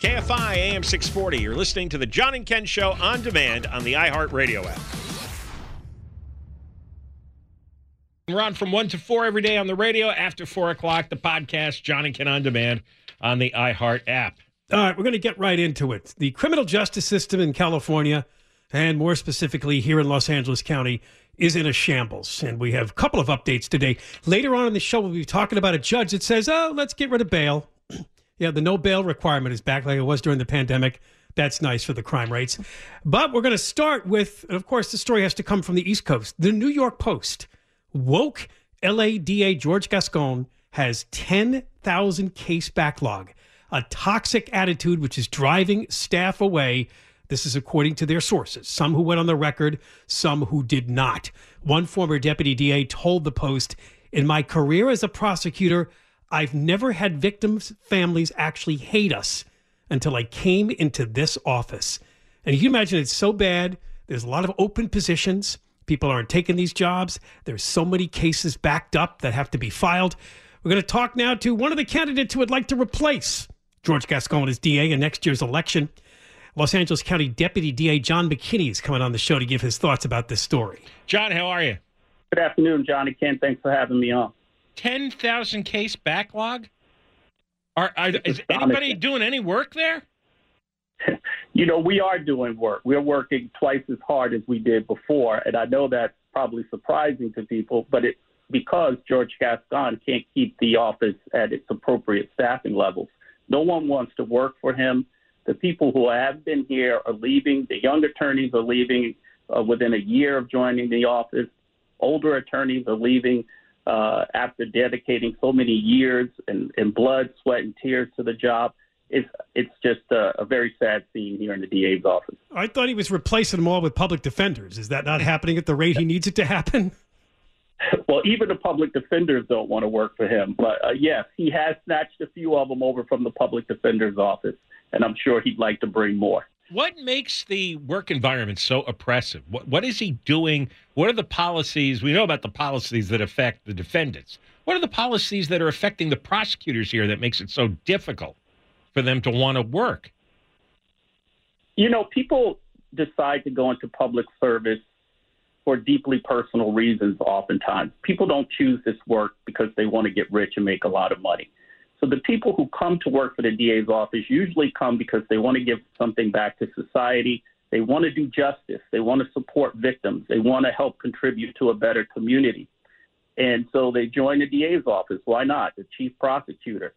KFI AM 640. You're listening to the John and Ken Show on demand on the iHeartRadio app. We're on from 1 to 4 every day on the radio. After 4 o'clock, the podcast, John and Ken on demand on the iHeart app. All right, we're going to get right into it. The criminal justice system in California, and more specifically here in Los Angeles County, is in a shambles. And we have a couple of updates today. Later on in the show, we'll be talking about a judge that says, oh, let's get rid of bail. Yeah, the no bail requirement is back like it was during the pandemic. That's nice for the crime rates. But we're going to start with, and of course, the story has to come from the East Coast. The New York Post. Woke LADA George Gascon has 10,000 case backlog a toxic attitude which is driving staff away. This is according to their sources, some who went on the record, some who did not. One former deputy DA told the Post In my career as a prosecutor, I've never had victims' families actually hate us until I came into this office. And you can imagine it's so bad. There's a lot of open positions. People aren't taking these jobs. There's so many cases backed up that have to be filed. We're going to talk now to one of the candidates who would like to replace George Gascon as DA in next year's election. Los Angeles County Deputy DA John McKinney is coming on the show to give his thoughts about this story. John, how are you? Good afternoon, John and Ken. Thanks for having me on. 10,000 case backlog? Are, are is anybody doing any work there? you know, we are doing work. We're working twice as hard as we did before, and I know that's probably surprising to people, but it's because George Gascon can't keep the office at its appropriate staffing levels. No one wants to work for him. The people who have been here are leaving. The young attorneys are leaving uh, within a year of joining the office. Older attorneys are leaving uh, after dedicating so many years and, and, blood, sweat, and tears to the job. It's it's just a, a, very sad scene here in the DA's office. I thought he was replacing them all with public defenders. Is that not happening at the rate he needs it to happen? well, even the public defenders don't want to work for him. But uh, yes, he has snatched a few of them over from the public defender's office, and I'm sure he'd like to bring more. What makes the work environment so oppressive? What, what is he doing? What are the policies? We know about the policies that affect the defendants. What are the policies that are affecting the prosecutors here that makes it so difficult for them to want to work? You know, people decide to go into public service for deeply personal reasons oftentimes. People don't choose this work because they want to get rich and make a lot of money. So the people who come to work for the DA's office usually come because they want to give something back to society. They want to do justice. They want to support victims. They want to help contribute to a better community. And so they join the DA's office. Why not? The chief prosecutor,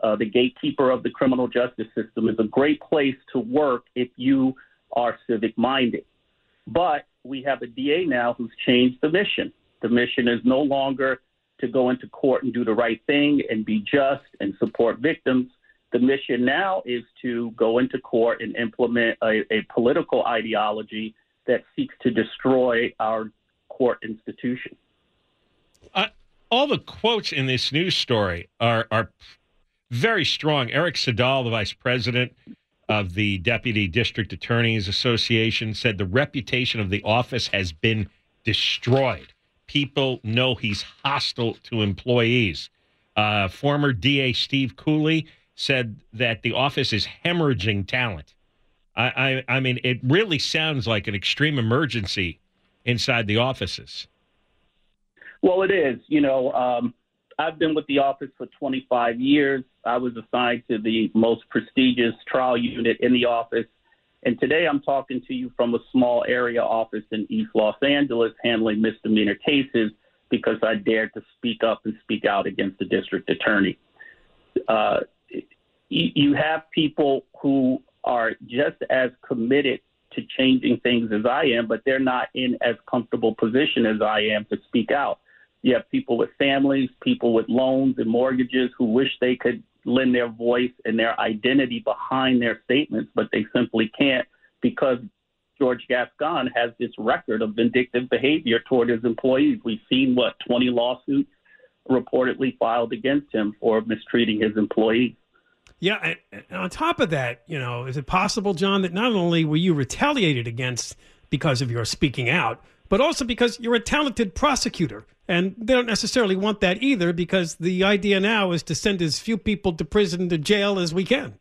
uh, the gatekeeper of the criminal justice system, is a great place to work if you are civic minded. But we have a DA now who's changed the mission. The mission is no longer to go into court and do the right thing and be just and support victims. The mission now is to go into court and implement a, a political ideology that seeks to destroy our court institution. Uh, all the quotes in this news story are are very strong. Eric Siddall, the vice president of the Deputy District Attorneys Association, said the reputation of the office has been destroyed. People know he's hostile to employees. Uh, former DA Steve Cooley said that the office is hemorrhaging talent. I, I, I mean, it really sounds like an extreme emergency inside the offices. Well, it is. You know, um, I've been with the office for 25 years. I was assigned to the most prestigious trial unit in the office. And today I'm talking to you from a small area office in East Los Angeles handling misdemeanor cases because I dared to speak up and speak out against the district attorney. Uh, you have people who are just as committed to changing things as I am, but they're not in as comfortable position as I am to speak out. You have people with families, people with loans and mortgages who wish they could lend their voice and their identity behind their statements, but they simply can't because George Gascon has this record of vindictive behavior toward his employees. We've seen what 20 lawsuits reportedly filed against him for mistreating his employees. Yeah, and on top of that, you know, is it possible, John, that not only were you retaliated against because of your speaking out, but also because you're a talented prosecutor. And they don't necessarily want that either because the idea now is to send as few people to prison to jail as we can.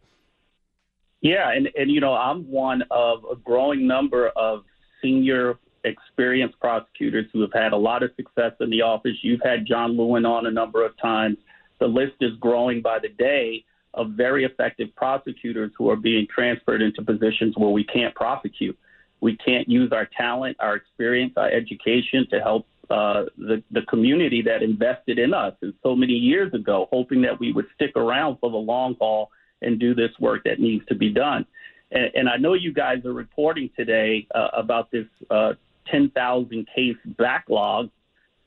Yeah, and, and you know, I'm one of a growing number of senior experienced prosecutors who have had a lot of success in the office. You've had John Lewin on a number of times. The list is growing by the day of very effective prosecutors who are being transferred into positions where we can't prosecute. We can't use our talent, our experience, our education to help uh, the, the community that invested in us and so many years ago, hoping that we would stick around for the long haul and do this work that needs to be done. And, and I know you guys are reporting today uh, about this uh, 10,000 case backlog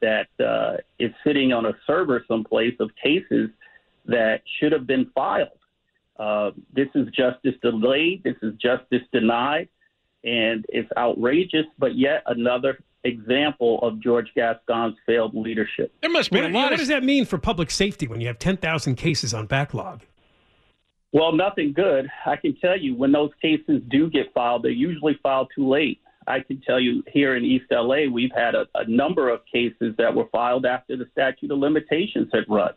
that uh, is sitting on a server someplace of cases that should have been filed. Uh, this is justice delayed. This is justice denied and it's outrageous, but yet another example of George Gascon's failed leadership. There must be what, a lot. What of... does that mean for public safety when you have 10,000 cases on backlog? Well, nothing good. I can tell you when those cases do get filed, they're usually filed too late. I can tell you here in East LA, we've had a, a number of cases that were filed after the statute of limitations had run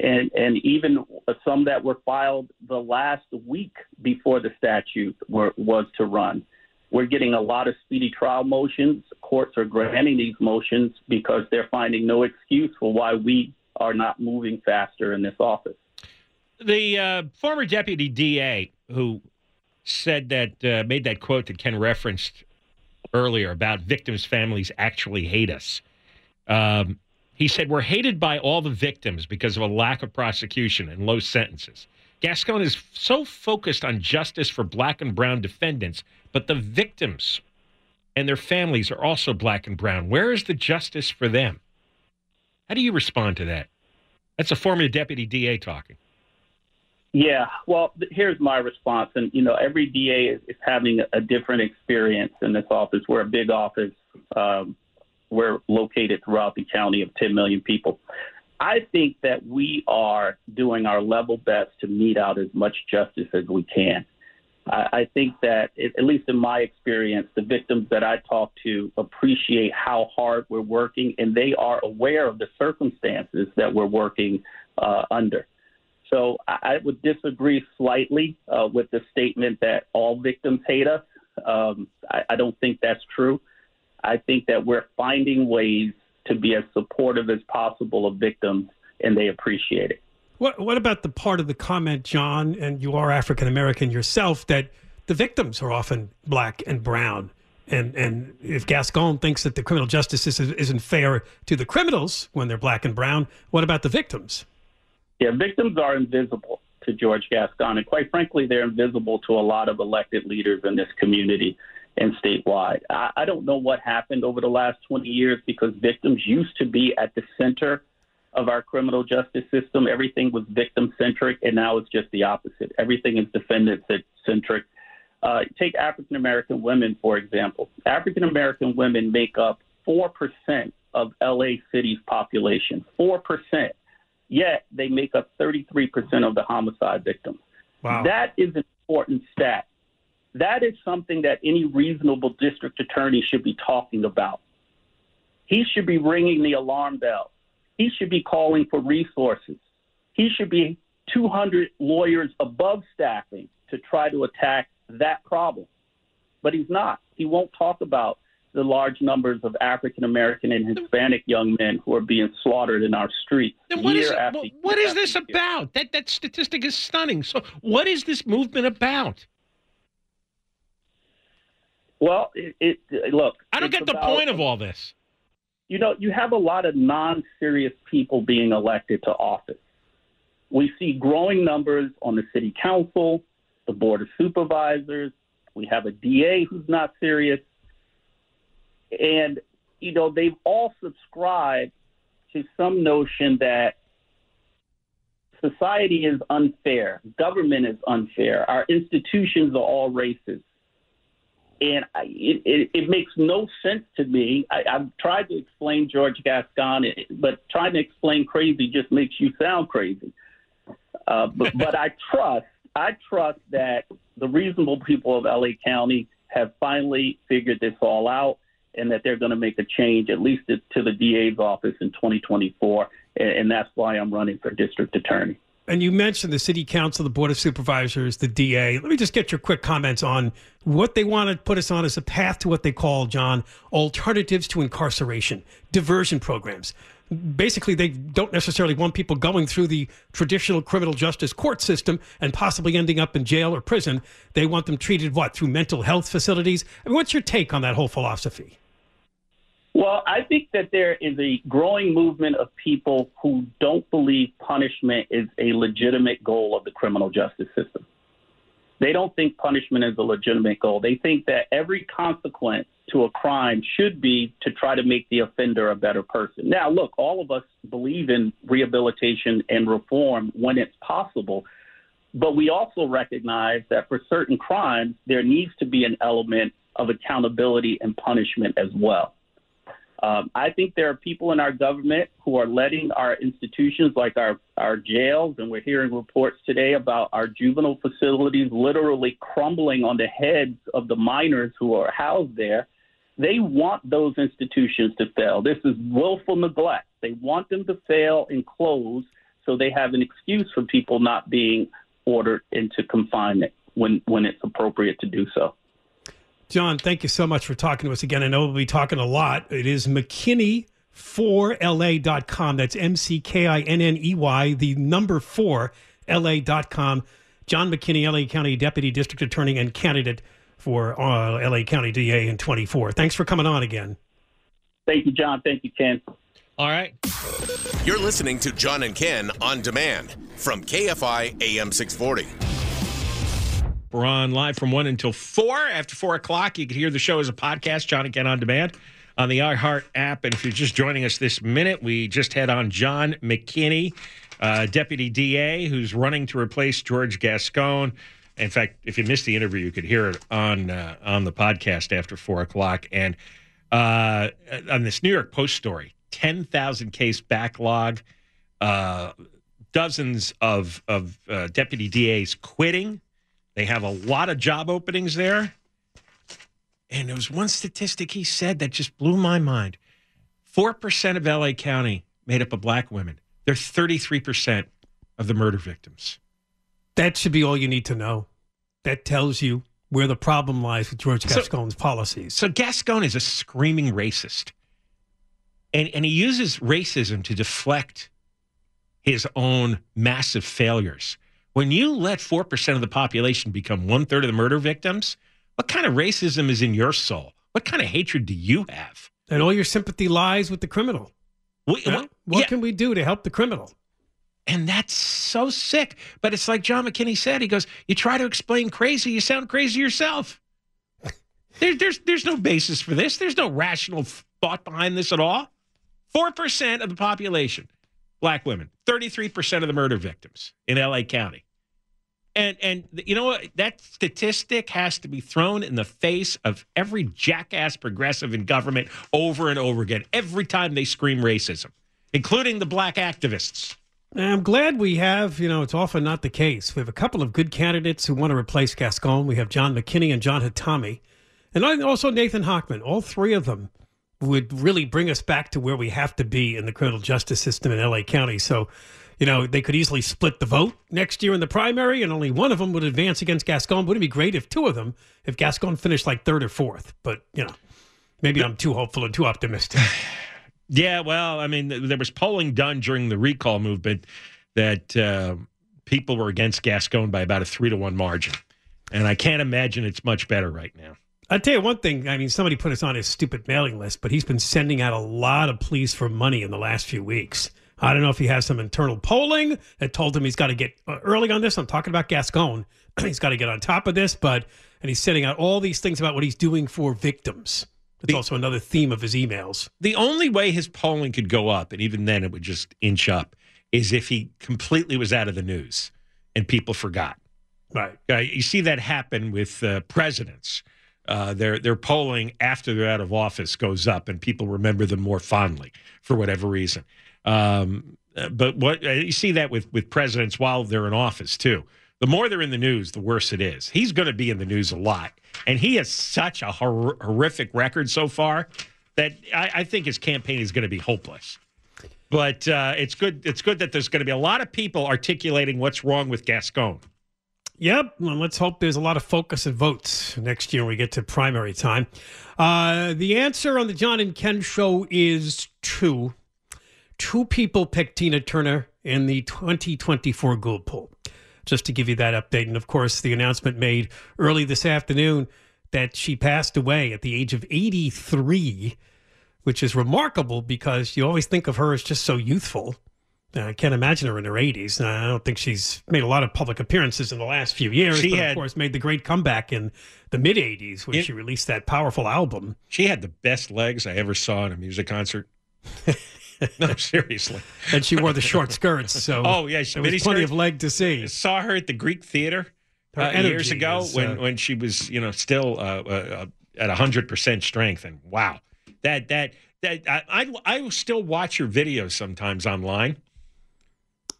and and even some that were filed the last week before the statute were, was to run. We're getting a lot of speedy trial motions. Courts are granting these motions because they're finding no excuse for why we are not moving faster in this office. The uh, former deputy DA who said that uh, made that quote that Ken referenced earlier about victims' families actually hate us. Um, he said, We're hated by all the victims because of a lack of prosecution and low sentences. Gascon is so focused on justice for black and brown defendants, but the victims and their families are also black and brown. Where is the justice for them? How do you respond to that? That's a former deputy DA talking. Yeah, well, here's my response. And, you know, every DA is, is having a different experience in this office. We're a big office. Um, we're located throughout the county of 10 million people. I think that we are doing our level best to mete out as much justice as we can. I, I think that, it, at least in my experience, the victims that I talk to appreciate how hard we're working, and they are aware of the circumstances that we're working uh, under. So I, I would disagree slightly uh, with the statement that all victims hate us. Um, I, I don't think that's true. I think that we're finding ways to be as supportive as possible of victims, and they appreciate it. What What about the part of the comment, John, and you are African American yourself, that the victims are often black and brown? And and if Gascon thinks that the criminal justice system isn't fair to the criminals when they're black and brown, what about the victims? Yeah, victims are invisible to George Gascon, and quite frankly, they're invisible to a lot of elected leaders in this community and statewide. I, I don't know what happened over the last 20 years because victims used to be at the center of our criminal justice system. Everything was victim centric, and now it's just the opposite. Everything is defendant centric. Uh, take African American women, for example. African American women make up 4% of LA City's population. 4%. Yet they make up 33% of the homicide victims. Wow. That is an important stat. That is something that any reasonable district attorney should be talking about. He should be ringing the alarm bell. He should be calling for resources. He should be 200 lawyers above staffing to try to attack that problem. But he's not. He won't talk about the large numbers of African American and Hispanic young men who are being slaughtered in our streets. Then what is, year it- after what- year what is this year. about? That that statistic is stunning. So, what is this movement about? Well, it, it look. I don't get the point of all this. You know, you have a lot of non-serious people being elected to office. We see growing numbers on the city council, the board of supervisors. We have a DA who's not serious, and you know they've all subscribed to some notion that society is unfair, government is unfair, our institutions are all racist and I, it, it, it makes no sense to me. I, I've tried to explain George Gascon, but trying to explain crazy just makes you sound crazy. Uh, but, but I trust, I trust that the reasonable people of LA County have finally figured this all out, and that they're going to make a change, at least to the DA's office in 2024, and, and that's why I'm running for district attorney. And you mentioned the city council, the board of supervisors, the DA. Let me just get your quick comments on what they want to put us on as a path to what they call, John, alternatives to incarceration, diversion programs. Basically, they don't necessarily want people going through the traditional criminal justice court system and possibly ending up in jail or prison. They want them treated, what, through mental health facilities? I mean, what's your take on that whole philosophy? Well, I think that there is a growing movement of people who don't believe punishment is a legitimate goal of the criminal justice system. They don't think punishment is a legitimate goal. They think that every consequence to a crime should be to try to make the offender a better person. Now, look, all of us believe in rehabilitation and reform when it's possible, but we also recognize that for certain crimes, there needs to be an element of accountability and punishment as well. Um, I think there are people in our government who are letting our institutions, like our, our jails, and we're hearing reports today about our juvenile facilities literally crumbling on the heads of the minors who are housed there. They want those institutions to fail. This is willful neglect. They want them to fail and close so they have an excuse for people not being ordered into confinement when, when it's appropriate to do so. John, thank you so much for talking to us again. I know we'll be talking a lot. It is McKinney4LA.com. That's M C K I N N E Y, the number four, LA.com. John McKinney, LA County Deputy District Attorney and candidate for uh, LA County DA in 24. Thanks for coming on again. Thank you, John. Thank you, Ken. All right. You're listening to John and Ken on demand from KFI AM 640. We're on live from 1 until 4. After 4 o'clock, you can hear the show as a podcast, John and Ken on Demand, on the iHeart app. And if you're just joining us this minute, we just had on John McKinney, uh, Deputy DA, who's running to replace George Gascon. In fact, if you missed the interview, you could hear it on uh, on the podcast after 4 o'clock. And uh, on this New York Post story, 10,000 case backlog, uh, dozens of, of uh, deputy DAs quitting. They have a lot of job openings there. And there was one statistic he said that just blew my mind 4% of LA County made up of black women. They're 33% of the murder victims. That should be all you need to know. That tells you where the problem lies with George So- Gascon's policies. So Gascon is a screaming racist. And, and he uses racism to deflect his own massive failures. When you let 4% of the population become one third of the murder victims, what kind of racism is in your soul? What kind of hatred do you have? And all your sympathy lies with the criminal. We, right? What can we do to help the criminal? And that's so sick. But it's like John McKinney said. He goes, "You try to explain crazy, you sound crazy yourself." there, there's there's no basis for this. There's no rational thought behind this at all. Four percent of the population, black women. Thirty-three percent of the murder victims in L.A. County. And and you know what? That statistic has to be thrown in the face of every jackass progressive in government over and over again. Every time they scream racism, including the black activists. I'm glad we have, you know, it's often not the case. We have a couple of good candidates who want to replace Gascon. We have John McKinney and John Hatami, and also Nathan Hochman. All three of them would really bring us back to where we have to be in the criminal justice system in LA County. So, you know, they could easily split the vote next year in the primary, and only one of them would advance against Gascon. Wouldn't it be great if two of them, if Gascon finished like third or fourth? But, you know, maybe I'm too hopeful and too optimistic. Yeah, well, I mean, there was polling done during the recall movement that uh, people were against Gascon by about a three to one margin. And I can't imagine it's much better right now. I'll tell you one thing. I mean, somebody put us on his stupid mailing list, but he's been sending out a lot of pleas for money in the last few weeks. I don't know if he has some internal polling that told him he's got to get uh, early on this. I'm talking about Gascon. he's got to get on top of this, but and he's sending out all these things about what he's doing for victims. It's also another theme of his emails. The only way his polling could go up, and even then it would just inch up, is if he completely was out of the news and people forgot. Right. Uh, you see that happen with uh, presidents. Uh, their their polling after they're out of office goes up, and people remember them more fondly for whatever reason. Um, but what uh, you see that with with presidents while they're in office too. The more they're in the news, the worse it is. He's going to be in the news a lot, and he has such a hor- horrific record so far that I, I think his campaign is going to be hopeless. But uh, it's good. It's good that there's going to be a lot of people articulating what's wrong with Gascon. Yep. Well, let's hope there's a lot of focus and votes next year when we get to primary time. Uh, the answer on the John and Ken show is two. Two people picked Tina Turner in the 2024 Ghoul Pool. Just to give you that update. And of course, the announcement made early this afternoon that she passed away at the age of 83, which is remarkable because you always think of her as just so youthful. I can't imagine her in her 80s. I don't think she's made a lot of public appearances in the last few years. She but had- of course, made the great comeback in the mid 80s when It- she released that powerful album. She had the best legs I ever saw in a music concert. no, seriously. And she wore the short skirts. So oh yeah, she there was plenty skirts. of leg to see. Saw her at the Greek Theater uh, years ago is, when uh, when she was you know still uh, uh, at hundred percent strength, and wow, that that that I, I I still watch your videos sometimes online.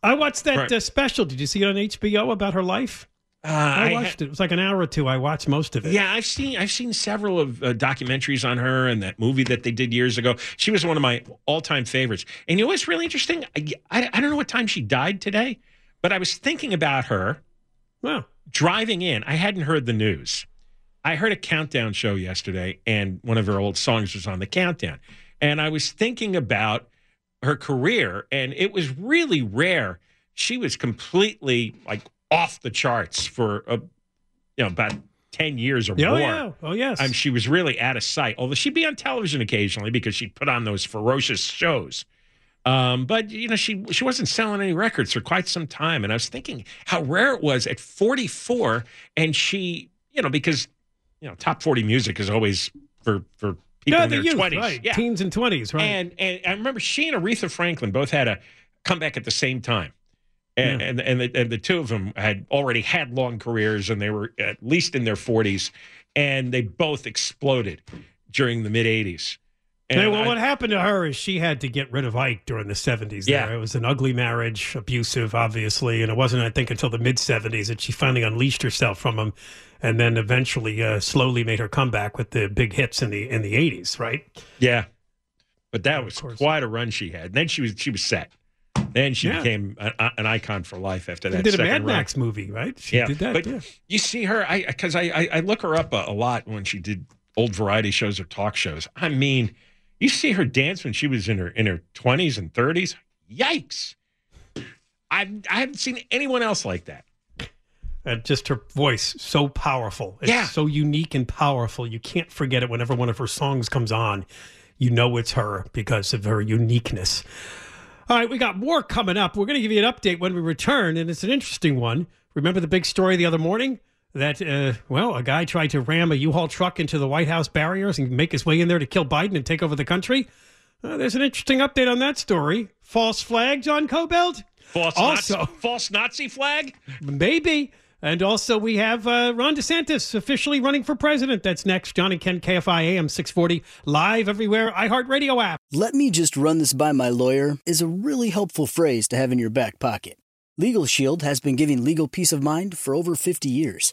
I watched that Right. uh, special. Did you see it on HBO about her life? Uh, I I watched it. It was like an hour or two. I watched most of it. Yeah, I've seen I've seen several of uh, documentaries on her and that movie that they did years ago. She was one of my all time favorites. And you know what's really interesting? I, I, I don't know what time she died today, but I was thinking about her. Wow. Driving in, I hadn't heard the news. I heard a countdown show yesterday, and one of her old songs was on the countdown. And I was thinking about her career, and it was really rare. She was completely like off the charts for a, you know about ten years or oh, more. yeah. Oh, yes. Um, she was really out of sight. Although she'd be on television occasionally because she'd put on those ferocious shows. Um, but you know, she she wasn't selling any records for quite some time. And I was thinking how rare it was at 44, and she, you know, because you know, top 40 music is always for for people yeah, in the their youth, 20s. right? Yeah. Teens and 20s, right? And and I remember she and Aretha Franklin both had a comeback at the same time. And, and and the, and the two of them had already had long careers, and they were at least in their 40s, and they both exploded during the mid 80s. And Hey, well, I- what happened to her is she had to get rid of Ike during the 70s. Yeah. There. It was an ugly marriage, abusive, obviously. And it wasn't, I think, until the mid 70s that she finally unleashed herself from him and then eventually uh, slowly made her comeback with the big hits in the in the 80s, right? Yeah, but that was quite a run she had. And then she was she was set. Then she Yeah. became a, an icon for life after that. And did a Mad run. Max movie, right? She yeah, did that. but yeah. you see her, I because I, I I look her up a, a lot when she did old variety shows or talk shows. I mean, you see her dance when she was in her in her twenties and thirties. Yikes! I I haven't seen anyone else like that. And just her voice, so powerful. It's Yeah. so unique and powerful. You can't forget it whenever one of her songs comes on. You know it's her because of her uniqueness. All right, we got more coming up. We're going to give you an update when we return, and it's an interesting one. Remember the big story the other morning? That, uh, well, a guy tried to ram a U-Haul truck into the White House barriers and make his way in there to kill Biden and take over the country. Uh, there's an interesting update on that story. False flag, John Kobylt? False, Also- Nazi, false Nazi flag? Maybe. And also, we have uh, Ron DeSantis officially running for president. That's next. John and Ken, KFI AM 640, live everywhere, iHeartRadio app. Let me just run this by my lawyer is a really helpful phrase to have in your back pocket. Legal Shield has been giving legal peace of mind for over 50 years.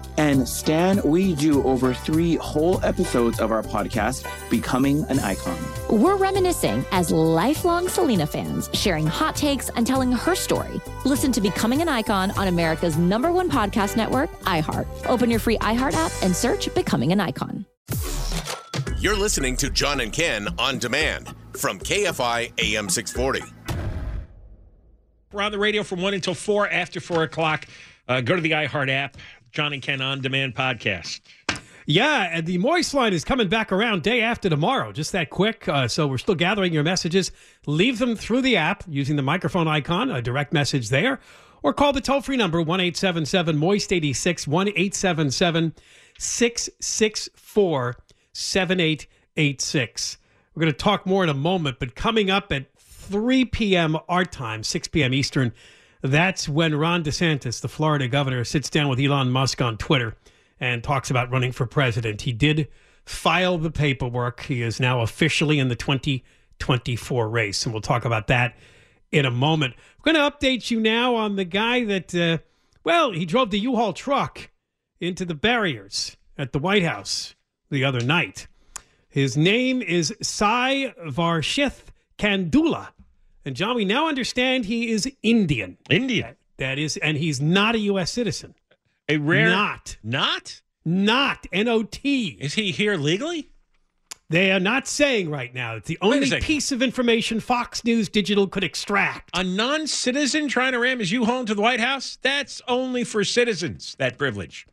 And Stan, we do over three whole episodes of our podcast, Becoming an Icon. We're reminiscing as lifelong Selena fans, sharing hot takes and telling her story. Listen to Becoming an Icon on America's number one podcast network, iHeart. Open your free iHeart app and search Becoming an Icon. You're listening to John and Ken on demand from KFI AM 640. We're on the radio from 1 until 4 after 4 o'clock. Uh, go to the iHeart app, John and Ken On Demand podcast. Yeah, and the Moist line is coming back around day after tomorrow, just that quick. Uh, so we're still gathering your messages. Leave them through the app using the microphone icon, a direct message there, or call the toll free number 1 877 Moist 86 1 877 664 7886. We're going to talk more in a moment, but coming up at 3 p.m. our time, 6 p.m. Eastern, that's when Ron DeSantis, the Florida governor, sits down with Elon Musk on Twitter and talks about running for president. He did file the paperwork. He is now officially in the 2024 race, and we'll talk about that in a moment. We're going to update you now on the guy that, uh, well, he drove the U-Haul truck into the barriers at the White House the other night. His name is Sai Varshith Kandula. And John, we now understand he is Indian. Indian. That is, and he's not a U.S. citizen. A rare. Not. Not? Not. N O T. Is he here legally? They are not saying right now. It's the only piece of information Fox News Digital could extract. A non citizen trying to ram his U Haul into the White House? That's only for citizens, that privilege.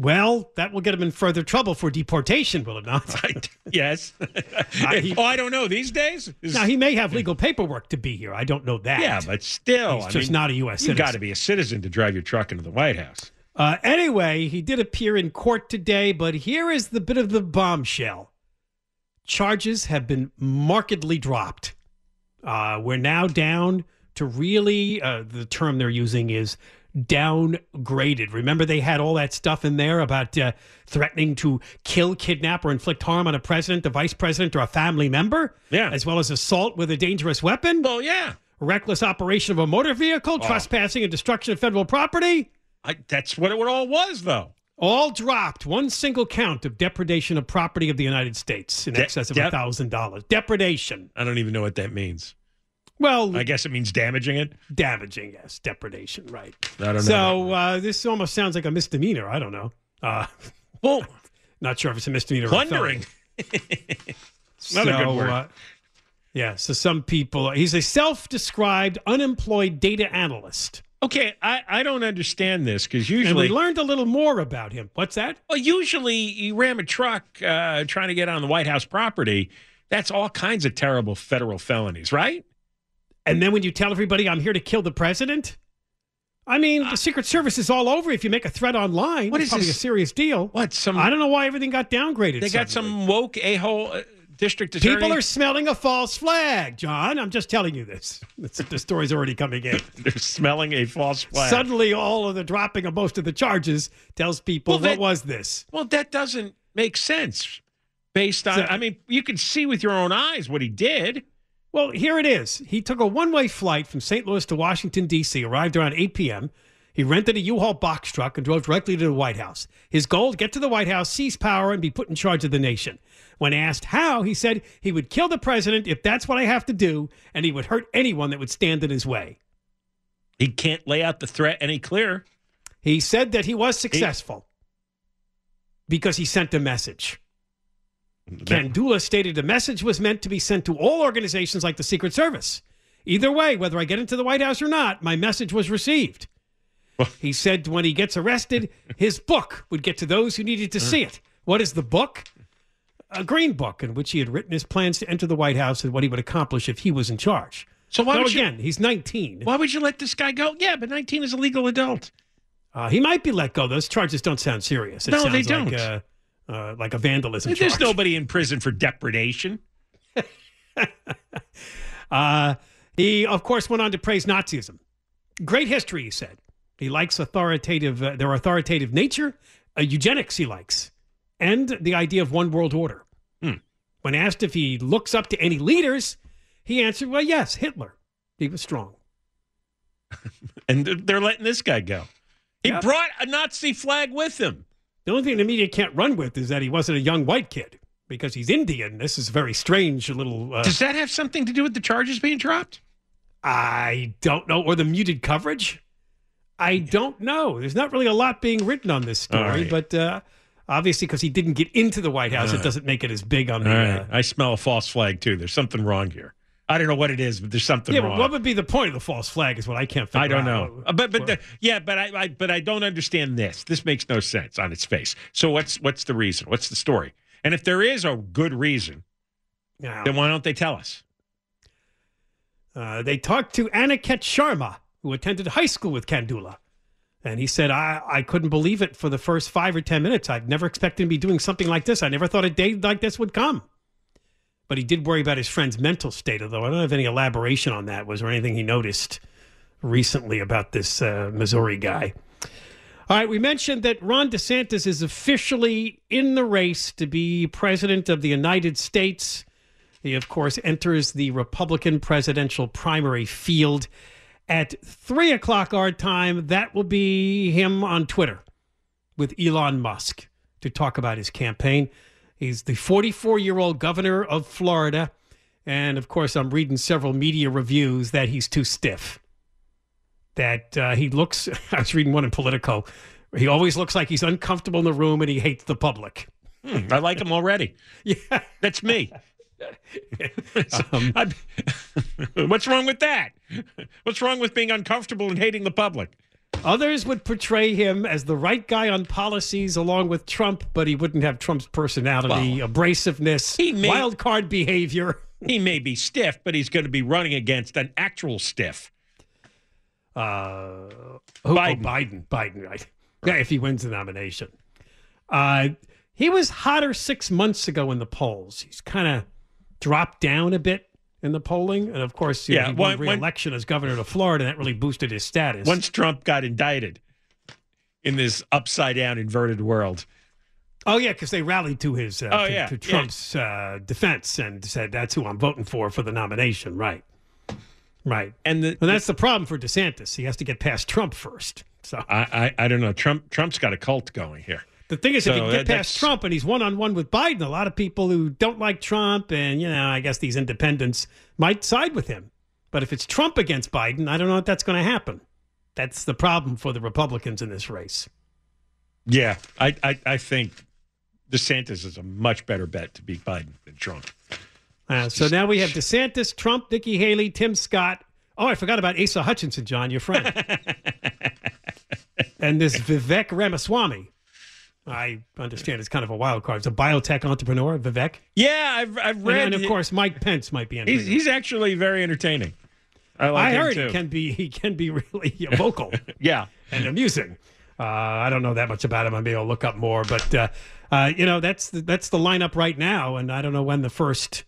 Well, that will get him in further trouble for deportation, will it not? Yes. he- oh, I don't know. These days? Is- now, he may have legal paperwork to be here. I don't know that. yeah, but still. He's I just mean, not a U.S. You've got to be a citizen to drive your truck into the White House. Uh, anyway, he did appear in court today, but here is the bit of the bombshell. Charges have been markedly dropped. Uh, we're now down to really, uh, the term they're using is downgraded. Remember, they had all that stuff in there about uh, threatening to kill, kidnap, or inflict harm on a president, a vice president, or a family member? Yeah. As well as assault with a dangerous weapon? Well, yeah. Reckless operation of a motor vehicle, Oh. trespassing, and destruction of federal property? I, that's what it all was, though. All dropped. One single count of depredation of property of the United States in De- excess of thousand dollars. Depredation. I don't even know what that means. Well, I guess it means damaging it. damaging. Yes, depredation. Right. I don't know. So uh, this almost sounds like a misdemeanor. I don't know. Uh, well, not sure if it's a misdemeanor. or a Plundering. Not a good word. uh, yeah. So some people. He's a self-described unemployed data analyst. Okay, I, I don't understand this because And usually we learned a little more about him. What's that? Well, usually you ram a truck uh, trying to get on the White House property. That's all kinds of terrible federal felonies, right? And then when you tell everybody I'm here to kill the president, I mean, the Secret Service is all over. If you make a threat online, What it's is probably this? a serious deal. What some? I don't know why everything got downgraded. They got some woke a hole uh, district attorney. People are smelling a false flag, John. I'm just telling you this. It's, the story's already coming in. They're smelling a false flag. Suddenly, all of the dropping of most of the charges tells people Well, what was this? well, that doesn't make sense based on. So- I mean, you can see with your own eyes what he did. Well, here it is. He took a one way flight from St. Louis to Washington, D.C., arrived around 8 p.m. He rented a U Haul box truck and drove directly to the White House. His goal get to the White House, seize power, and be put in charge of the nation. When asked how, he said he would kill the president if that's what I have to do, and he would hurt anyone that would stand in his way. He can't lay out the threat any clearer. He said that he was successful because he sent a message. Kandula stated the message was meant to be sent to all organizations like the Secret Service. Either way, whether I get into the White House or not, my message was received. he said when he gets arrested, his book would get to those who needed to see it. What is the book? A green book in which he had written his plans to enter the White House and what he would accomplish if he was in charge. So why would you- again, he's 19. Why would you let this guy go? Yeah, but 19 is a legal adult. Uh, he might be let go. Those charges don't sound serious. It No, they don't. uh, uh, like a vandalism There's charge. nobody in prison for depredation. Uh, he, of course, went on to praise Nazism. Great history, he said. He likes authoritative, uh, their authoritative nature, uh, eugenics he likes, and the idea of one world order. Hmm. When asked if he looks up to any leaders, he answered, well, yes, Hitler. He was strong. And they're- letting this guy go. He Yep. brought a Nazi flag with him. The only thing the media can't run with is that he wasn't a young white kid because he's Indian. This is a very strange little. Uh, Does that have something to do with the charges being dropped? I don't know, or the muted coverage. I don't know. There's not really a lot being written on this story, right. but uh, obviously, because he didn't get into the White House, All it doesn't make it as big on the. right. Uh, I smell a false flag too. There's something wrong here. I don't know what it is, but there's something yeah, wrong. what would be the point of the false flag? Is what I can't figure out. I don't know. Uh, but but the, yeah, but I, I but I don't understand this. This makes no sense on its face. So what's what's the reason? What's the story? And if there is a good reason, then why don't they tell us? Uh, they talked to Aniket Sharma, who attended high school with Kandula. And he said, I, I couldn't believe it for the first five or 10 minutes. I'd never expected to be doing something like this. I never thought a day like this would come. But he did worry about his friend's mental state, although I don't have any elaboration on that. Was there anything he noticed recently about this uh, Missouri guy? All right, we mentioned that Ron DeSantis is officially in the race to be president of the United States. He, of course, enters the Republican presidential primary field at 3 o'clock our time. That will be him on Twitter with Elon Musk to talk about his campaign. He's the 44 year old governor of Florida. And of course, I'm reading several media reviews that he's too stiff. That uh, he looks, I was reading one in Politico. He always looks like he's uncomfortable in the room and he hates the public. Hmm, I like him already. Yeah, that's me. Um, what's wrong with that? What's wrong with being uncomfortable and hating the public? Others would portray him as the right guy on policies along with Trump, but he wouldn't have Trump's personality, abrasiveness, may- wild card behavior. He may be stiff, but he's going to be running against an actual stiff. Uh, who- Biden. Oh, Biden. Biden, right. Yeah, if he wins the nomination. Uh, he was hotter six months ago in the polls. He's kind of dropped down a bit in the polling. And of course, you know, Yeah, he won when- when- re-election as governor of Florida, and that really boosted his status. Once Trump got indicted in this upside down inverted world. Oh yeah, because they rallied to his uh, Oh, to, yeah, to yeah. Trump's uh, defense and said that's who I'm voting for for the nomination. Right, right. And the, and that's the problem for DeSantis. He has to get past Trump first. So I, I, I don't know. Trump Trump's got a cult going here. The thing is, if you get past Trump and he's one on one with Biden, a lot of people who don't like Trump and you know, I guess these independents might side with him. But if it's Trump against Biden, I don't know if that's going to happen. That's the problem for the Republicans in this race. Yeah, I, I, I think DeSantis is a much better bet to beat Biden than Trump. Uh, so now we have DeSantis, Trump, Nikki Haley, Tim Scott. Oh, I forgot about Asa Hutchinson, John, your friend. and this Vivek Ramaswamy. I understand it's kind of a wild card. It's a biotech entrepreneur, Vivek. Yeah, I've, I've read. and of course, Mike Pence might be in. he's, he's actually very entertaining. I like I him heard too. he can be he can be really vocal yeah, and amusing. Uh, I don't know that much about him. I may will look up more, but uh, uh, you know that's the, that's the lineup right now, and I don't know when the first.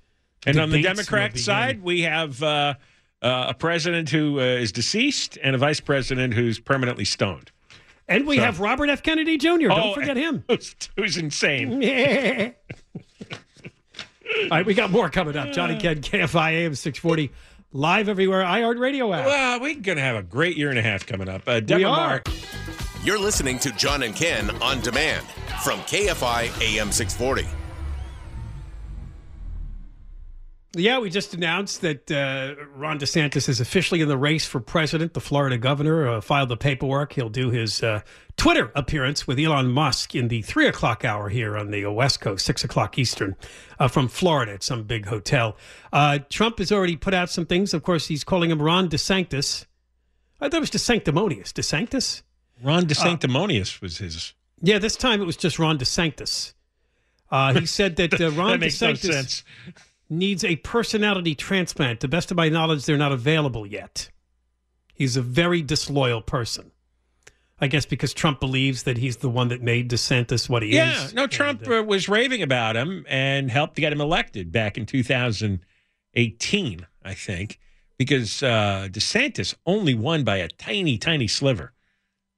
And on the Democrat side, we have uh, uh, a president who uh, is deceased and a vice president who's permanently stoned. And we So- have Robert F. Kennedy Jr. Don't Oh, forget him. Who's, who's insane. Yeah. All right, we got more coming up. John and Ken, KFI AM 640, live everywhere, iHeartRadio app. Well, we're going to have a great year and a half coming up. Uh, Deborah are. Mark. You're listening to John and Ken on demand from KFI AM 640. Yeah, we just announced that uh, Ron DeSantis is officially in the race for president. The Florida governor uh, filed the paperwork. He'll do his uh, Twitter appearance with Elon Musk in the three o'clock hour here on the uh, West Coast, six o'clock Eastern, uh, from Florida at some big hotel. Uh, Trump has already put out some things. Of course, he's calling him Ron DeSanctus. I thought it was DeSanctimonious. DeSanctus? Ron DeSanctimonious was his. Yeah, this time it was just Ron DeSanctus. Uh, he said that uh, Ron That makes no sense. Needs a personality transplant. To best of my knowledge, they're not available yet. He's a very disloyal person. I guess because Trump believes that he's the one that made DeSantis what he Yeah, is. Yeah, no, Trump uh, was raving about him and helped get him elected back in 2018, I think, because uh, DeSantis only won by a tiny, tiny sliver.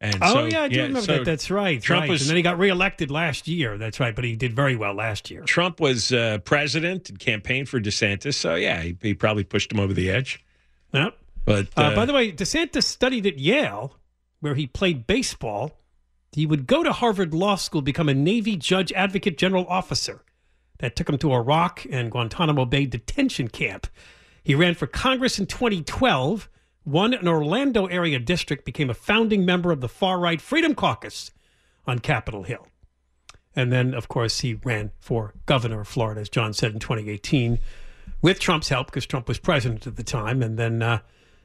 And Oh so, yeah, I do remember so that. That's right. Trump right. was and then he got reelected last year. That's right, but he did very well last year. Trump was uh, president and campaigned for DeSantis, so yeah, he, he probably pushed him over the edge. Yep. But Uh, uh, by the way, DeSantis studied at Yale, where he played baseball. He would go to Harvard Law School, become a Navy judge advocate general officer. That took him to Iraq and Guantanamo Bay detention camp. He ran for Congress in 2012, won an Orlando area district, became a founding member of the far right Freedom Caucus on Capitol Hill. And then, of course, he ran for governor of Florida, as John said, in 2018, with Trump's help, because Trump was president at the time. And then uh,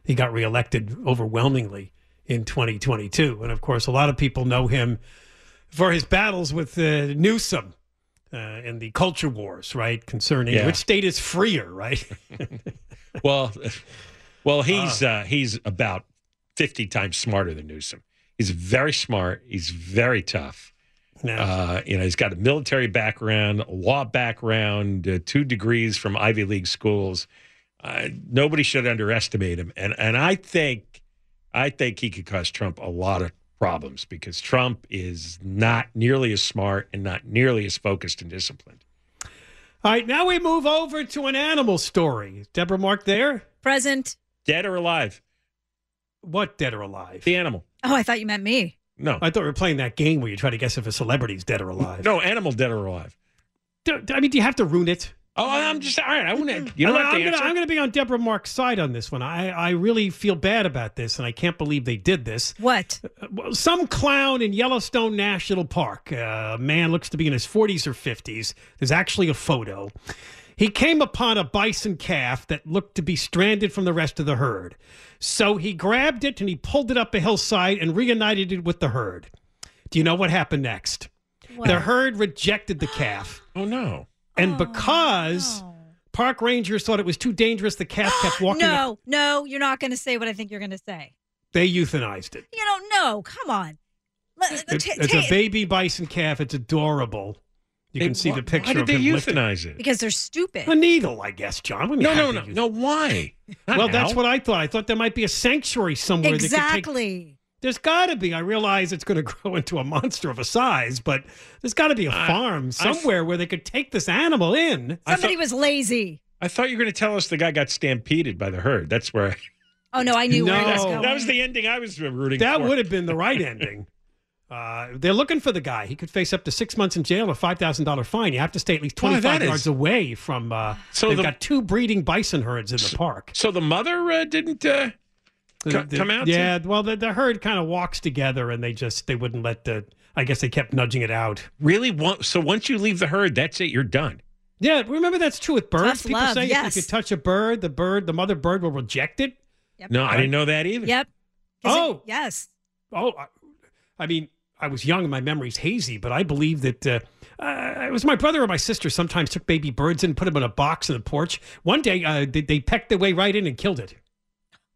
he got reelected overwhelmingly in 2022. And of course, a lot of people know him for his battles with uh, Newsom uh, in the culture wars, right? Concerning Yeah. which state is freer, right? well, well, he's uh, he's about fifty times smarter than Newsom. He's very smart. He's very tough. Uh, you know, he's got a military background, a law background, uh, two degrees from Ivy League schools. Uh, nobody should underestimate him, and and I think, I think he could cause Trump a lot of problems because Trump is not nearly as smart and not nearly as focused and disciplined. All right, now we move over to an animal story. Is Deborah Mark there? Present. Dead or alive? What dead or alive? The animal. Oh, I thought you meant me. No, I thought we were playing that game where you try to guess if a celebrity's dead or alive. no, animal dead or alive. Do- I mean, do you have to ruin it? Oh, I'm just all right. I wouldn't. You don't I'm, have to I'm. Gonna, I'm going to be on Deborah Mark's side on this one. I, I really feel bad about this, and I can't believe they did this. What? Some clown in Yellowstone National Park. Uh, a man looks to be in his 40s or 50s. There's actually a photo. He came upon a bison calf that looked to be stranded from the rest of the herd. So he grabbed it and he pulled it up a hillside and reunited it with the herd. Do you know what happened next? The herd rejected the calf. Oh no. And oh, because park rangers thought it was too dangerous, the calf kept walking. up- No, no, you're not going to say what I think you're going to say. They euthanized it. You don't know. Come on. It's, it's a baby bison calf. It's adorable. You can see the picture Why did of they him euthanize it? because they're stupid. A needle, I guess, John. No, no, no, no. Why? Not well, that's what I thought. I thought there might be a sanctuary somewhere. That could take, Exactly. there's got to be. I realize it's going to grow into a monster of a size, but there's got to be a farm somewhere where they could take this animal in. Somebody was lazy. I thought you were going to tell us the guy got stampeded by the herd. That's where. Oh no, I knew where it was going. That was the ending I was rooting That for. would have been the right ending. Uh, they're looking for the guy. He could face up to six months in jail or five thousand dollar fine. You have to stay at least Boy, twenty five that is- yards away from. Uh, So they've the- got two breeding bison herds in the park. So the mother uh, didn't uh, co- The- come out. Yeah, well, the, the herd kind of walks together, and they just they wouldn't let the. I guess they kept nudging it out. Really? So once you leave the herd, that's it. You're done. Yeah, remember that's true with birds. Tough People love, say if you could touch a bird, the bird, the mother bird will reject it. No, I didn't know that either. Yep. 'Cause it- Oh, yes. Oh, I, I mean, I was young and my memory's hazy, but I believe that uh, uh, it was my brother or my sister sometimes took baby birds and put them in a box in the porch. One day, uh, they, they pecked their way right in and killed it.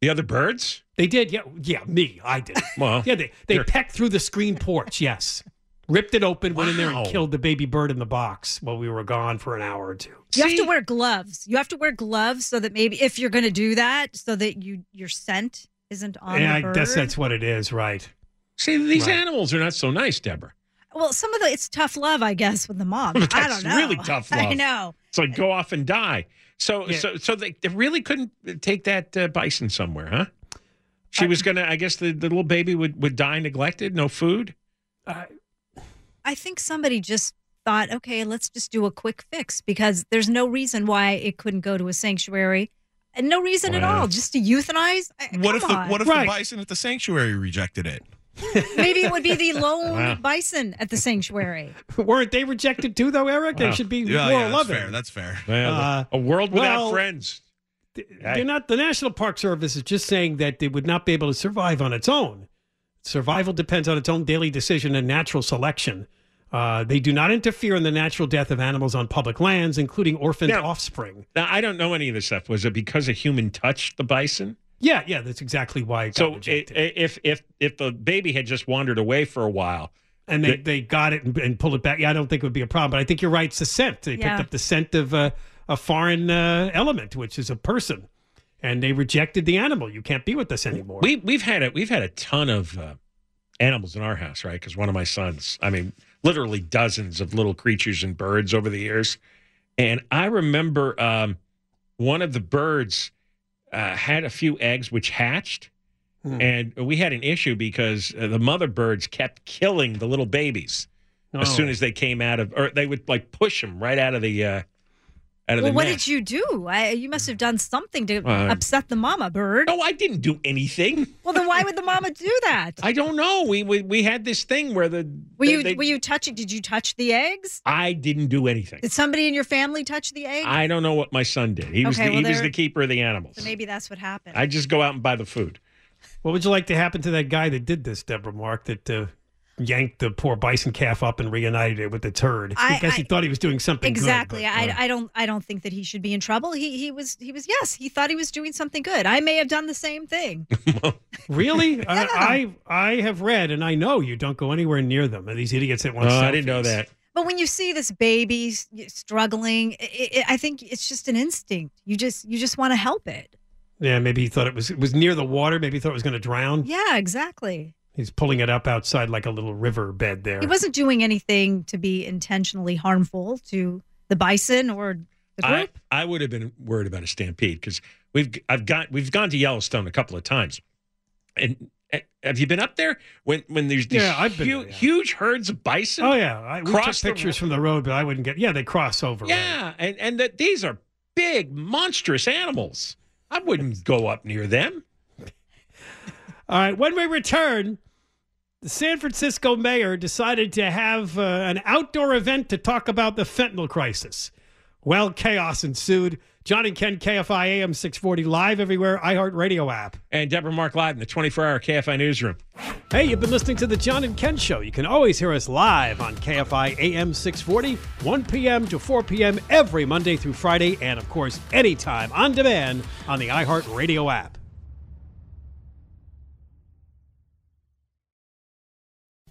The other birds? They did, yeah, yeah. Me, I did. Well, yeah, they they you're- pecked through the screen porch. Yes, ripped it open, went in there and killed the baby bird in the box while we were gone for an hour or two. You have to wear gloves. You have to wear gloves so that maybe if you're going to do that, so that you your scent isn't on yeah, I guess that's what it is, right? See, these Right. animals are not so nice, Deborah. Well, some of the it's tough love, I guess, with the mom. But I don't know. really tough love. I know. It's like go off and die. So, Yeah. so, so they, they really couldn't take that uh, bison somewhere, huh? She was gonna. I guess the, the little baby would, would die neglected, no food. I think somebody just thought, okay, let's just do a quick fix because there's no reason why it couldn't go to a sanctuary, and no reason at all. Just to euthanize. I- What if come the on. what if the bison at the sanctuary rejected it? Maybe it would be the lone Wow. bison at the sanctuary. Weren't they rejected too, though, Eric? They should be Yeah, more yeah, that's loving. fair. That's fair. Well, Uh, a world without well, friends. They're not. The National Park Service is just saying that it would not be able to survive on its own. Survival depends on its own daily decision and natural selection. Uh, they do not interfere in the natural death of animals on public lands, including orphaned Now- offspring. Now, I don't know any of this stuff. Was it because a human touched the bison? Yeah, yeah, that's exactly why. It got So, rejected. if if if the baby had just wandered away for a while, and they, the- they got it and, and pulled it back. Yeah, I don't think it would be a problem, but I think you're right. It's the scent. They Yeah. picked up the scent of uh, a foreign uh, element, which is a person, and they rejected the animal. You can't be with us anymore. we we've had a we've had a ton of uh, animals in our house, right? Because one of my sons, I mean, literally dozens of little creatures and birds over the years, and I remember um, one of the birds uh, had a few eggs which hatched. Hmm. And we had an issue because uh, the mother birds kept killing the little babies as Oh. soon as they came out of, or they would like push them right out of the, uh, Well, the what nest. did you do? I, you must have done something to Uh, upset the mama bird. No, I didn't do anything. Well, then why would the mama do that? I don't know. We we, we had this thing where the Were they- you they- were you touching? Did you touch the eggs? I didn't do anything. Did somebody in your family touch the egg? I don't know what my son did. He was Okay, the, well, he was the keeper of the animals. so maybe that's what happened. I just go out and buy the food. What would you like to happen to that guy that did this, Deborah Mark, that uh, yanked the poor bison calf up and reunited it with the turd? I- because he thought he was doing something good, exactly. but, uh, I, I don't I don't think that he should be in trouble. He he was he was yes. He thought he was doing something good. I may have done the same thing. Really? I, I I have read and I know you don't go anywhere near them. And these idiots that want. Oh, I didn't know that. But when you see this baby struggling, i i I think it's just an instinct. You just you just want to help it. Yeah, maybe he thought it was it was near the water. Maybe he thought it was going to drown. Yeah, exactly. He's pulling it up outside like a little river bed there. He wasn't doing anything to be intentionally harmful to the bison or the group. I would have been worried about a stampede because we've I've got we've gone to Yellowstone a couple of times, and Eh, Have you been up there when when there's these Yeah, I've been hu- there, yeah. huge herds of bison? Oh yeah, I, we cross took the pictures from the road, but I wouldn't get. Yeah, they cross over. right. Yeah, and and that these are big, monstrous animals. I wouldn't go up near them. All right, when we return, the San Francisco mayor decided to have uh, an outdoor event to talk about the fentanyl crisis. Well, chaos ensued. John and Ken, KFI AM 640, live everywhere, iHeartRadio app. And Deborah Mark Live in the 24 hour KFI newsroom. Hey, you've been listening to the John and Ken Show. You can always hear us live on KFI AM 640, 1 p.m. to 4 p.m. every Monday through Friday, and of course, anytime on demand on the iHeartRadio app.